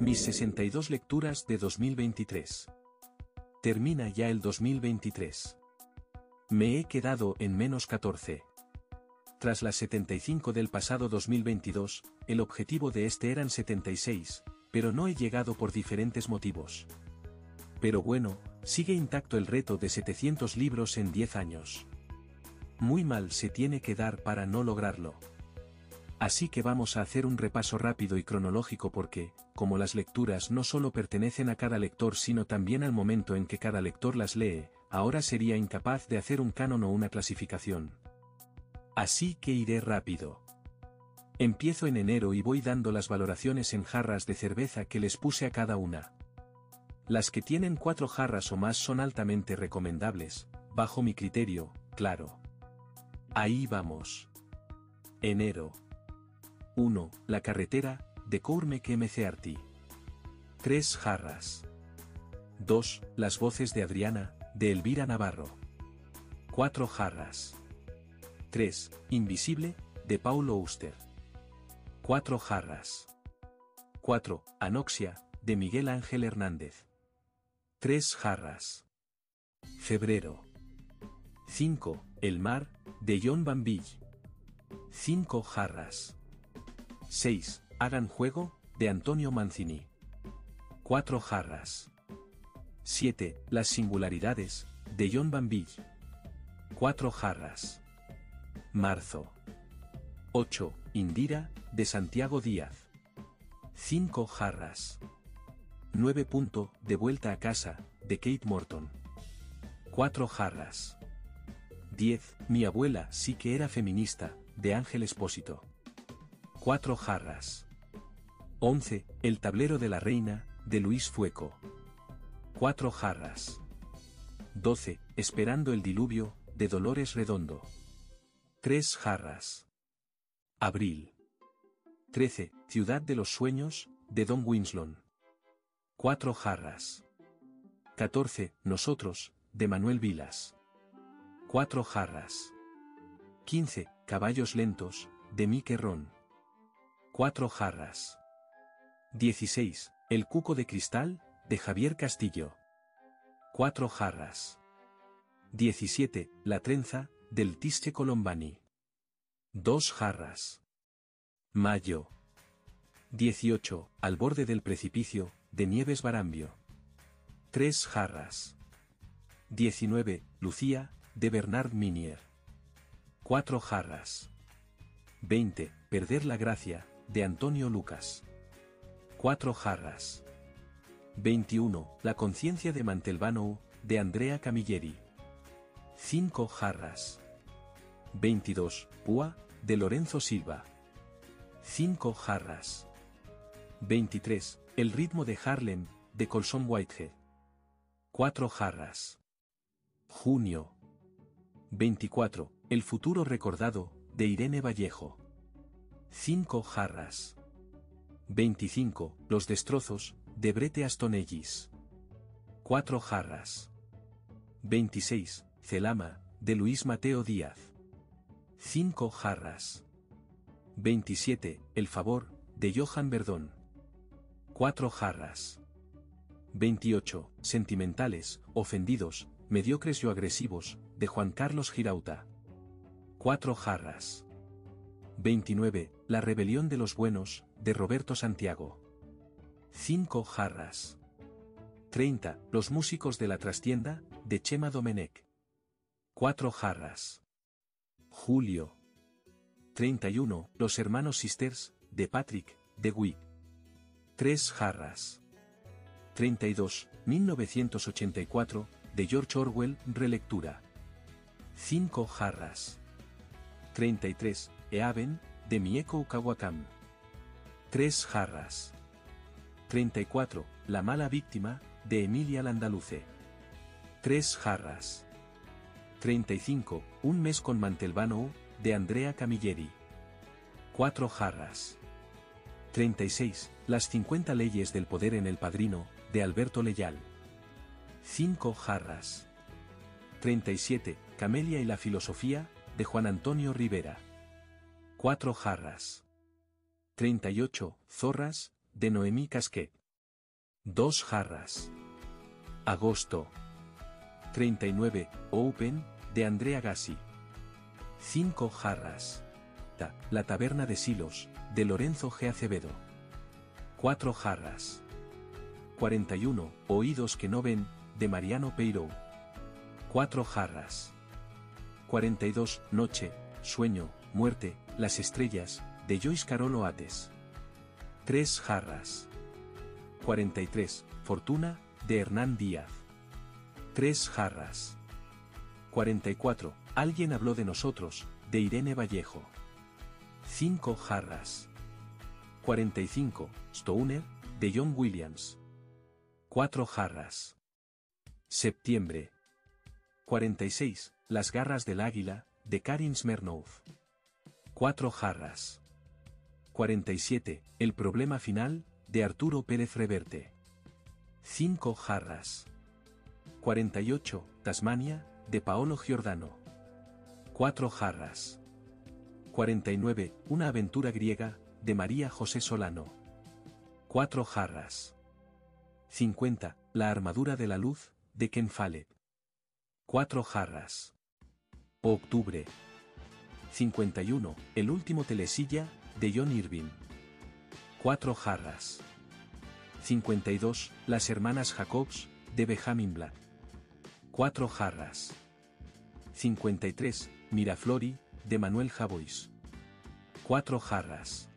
Mis 62 lecturas de 2023. Termina ya el 2023. Me he quedado en menos 14. Tras las 75 del pasado 2022, el objetivo de este eran 76, pero no he llegado por diferentes motivos. Pero bueno, sigue intacto el reto de 700 libros en 10 años. Muy mal se tiene que dar para no lograrlo. Así que vamos a hacer un repaso rápido y cronológico porque, como las lecturas no solo pertenecen a cada lector sino también al momento en que cada lector las lee, ahora sería incapaz de hacer un canon o una clasificación. Así que iré rápido. Empiezo en enero y voy dando las valoraciones en jarras de cerveza que les puse a cada una. Las que tienen cuatro jarras o más son altamente recomendables, bajo mi criterio, claro. Ahí vamos. Enero. 1. La carretera, de Courmec McCarthy. 3 jarras. 2. Las voces de Adriana, de Elvira Navarro. 4 jarras. 3. Invisible, de Paulo Auster. 4 jarras. 4. Anoxia, de Miguel Ángel Hernández. 3 jarras. Febrero. 5. El mar, de John Bambill. 5 jarras. 6. Hagan juego, de Antonio Mancini. 4 jarras. 7. Las singularidades, de John Bambill. 4 jarras. Marzo. 8. Indira, de Santiago Díaz. 5 jarras. 9. Punto, de vuelta a casa, de Kate Morton. 4 jarras. 10. Mi abuela sí que era feminista, de Ángel Espósito. 4 jarras. 11. El tablero de la reina, de Luis Fueco. 4 jarras. 12. Esperando el diluvio, de Dolores Redondo. 3 jarras. Abril. 13. Ciudad de los Sueños, de Don Winslow. 4 jarras. 14. Nosotros, de Manuel Vilas. 4 jarras. 15. Caballos lentos, de Mike Ron. 4 jarras. 16. El cuco de cristal, de Javier Castillo. 4 jarras. 17. La trenza, del Tische Colombani. 2 jarras. Mayo. 18. Al borde del precipicio, de Nieves Barambio. 3 jarras. 19. Lucía, de Bernard Minier. 4 jarras. 20. Perder la gracia, de Antonio Lucas. 4 jarras. 21. La conciencia de Mantelvano, de Andrea Camilleri. 5 jarras. 22. Púa, de Lorenzo Silva. 5 jarras. 23. El ritmo de Harlem, de Colson Whitehead. 4 jarras. Junio. 24. El futuro recordado, de Irene Vallejo. 5 jarras. 25. Los destrozos, de Brete Astonellis. 4 jarras. 26. Celama, de Luis Mateo Díaz. 5 jarras. 27. El favor, de Johan Verdón. 4 jarras. 28. Sentimentales, ofendidos, mediocres y agresivos, de Juan Carlos Girauta. 4 jarras. 29. La rebelión de los buenos, de Roberto Santiago. 5 jarras. 30. Los músicos de la trastienda, de Chema Domenech. 4 jarras. Julio. 31. Los hermanos Sisters, de Patrick, de Wick. 3 jarras. 32. 1984, de George Orwell, relectura. 5 jarras. 33. Eaven, de Mieko Ukawakam. 3 jarras. 34. La mala víctima, de Emilia Landaluce. 3 jarras. 35. Un mes con Mantelvano, de Andrea Camilleri. 4 jarras. 36. Las 50 leyes del poder en el padrino, de Alberto Leyal. 5 jarras. 37. Camelia y la filosofía, de Juan Antonio Rivera. 4 jarras. 38. Zorras, de Noemí Casquet. 2 jarras. Agosto. 39, Open, de Andrea Gassi. 5 jarras. La taberna de Silos, de Lorenzo G. Acevedo. 4 jarras. 41, Oídos que no ven, de Mariano Peiro. 4 jarras. 42, Noche, Sueño, Muerte, Las Estrellas, de Joyce Carol Oates. 3 jarras. 43, Fortuna, de Hernán Díaz. 3 jarras. 44, Alguien habló de nosotros, de Irene Vallejo. 5 jarras. 45, Stoner, de John Williams. 4 jarras. Septiembre. 46, Las garras del águila, de Karin Smirnov. 4 jarras. 47, El problema final, de Arturo Pérez Reverte. 5 jarras. 48, Tasmania, de Paolo Giordano. 4 jarras. 49, Una aventura griega, de María José Solano. 4 jarras. 50, La armadura de la luz, de Ken Follett. 4 jarras. Octubre. 51, El último telesilla, de John Irving. 4 jarras. 52, Las hermanas Jacobs, de Benjamin Black. 4 jarras. 53, Miraflori, de Manuel Javois. 4 jarras.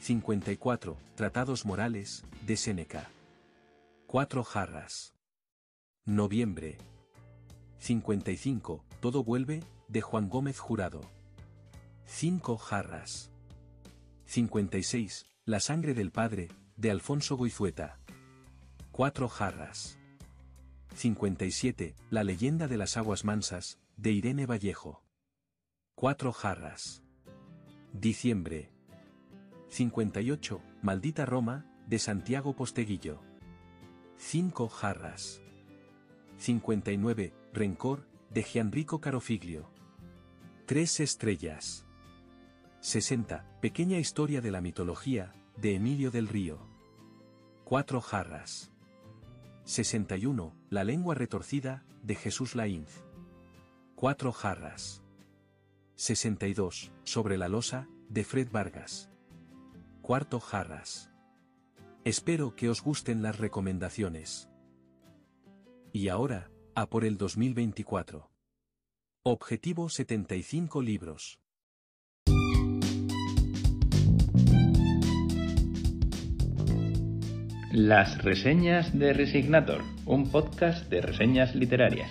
54, Tratados Morales, de Seneca. 4 jarras. Noviembre. 55, Todo vuelve, de Juan Gómez Jurado. 5 jarras. 56, La sangre del padre, de Alfonso Goizueta. 4 jarras. 57, La leyenda de las aguas mansas, de Irene Vallejo. 4 jarras. Diciembre. 58, Maldita Roma, de Santiago Posteguillo. 5 jarras. 59, Rencor, de Gianrico Carofiglio. 3 estrellas. 60, Pequeña historia de la mitología, de Emilio del Río. 4 jarras. 61, La lengua retorcida, de Jesús Laínz. 4 jarras. 62, Sobre la losa, de Fred Vargas. Cuarto jarras. Espero que os gusten las recomendaciones. Y ahora, a por el 2024. Objetivo 75 libros. Las reseñas de Resignator, un podcast de reseñas literarias.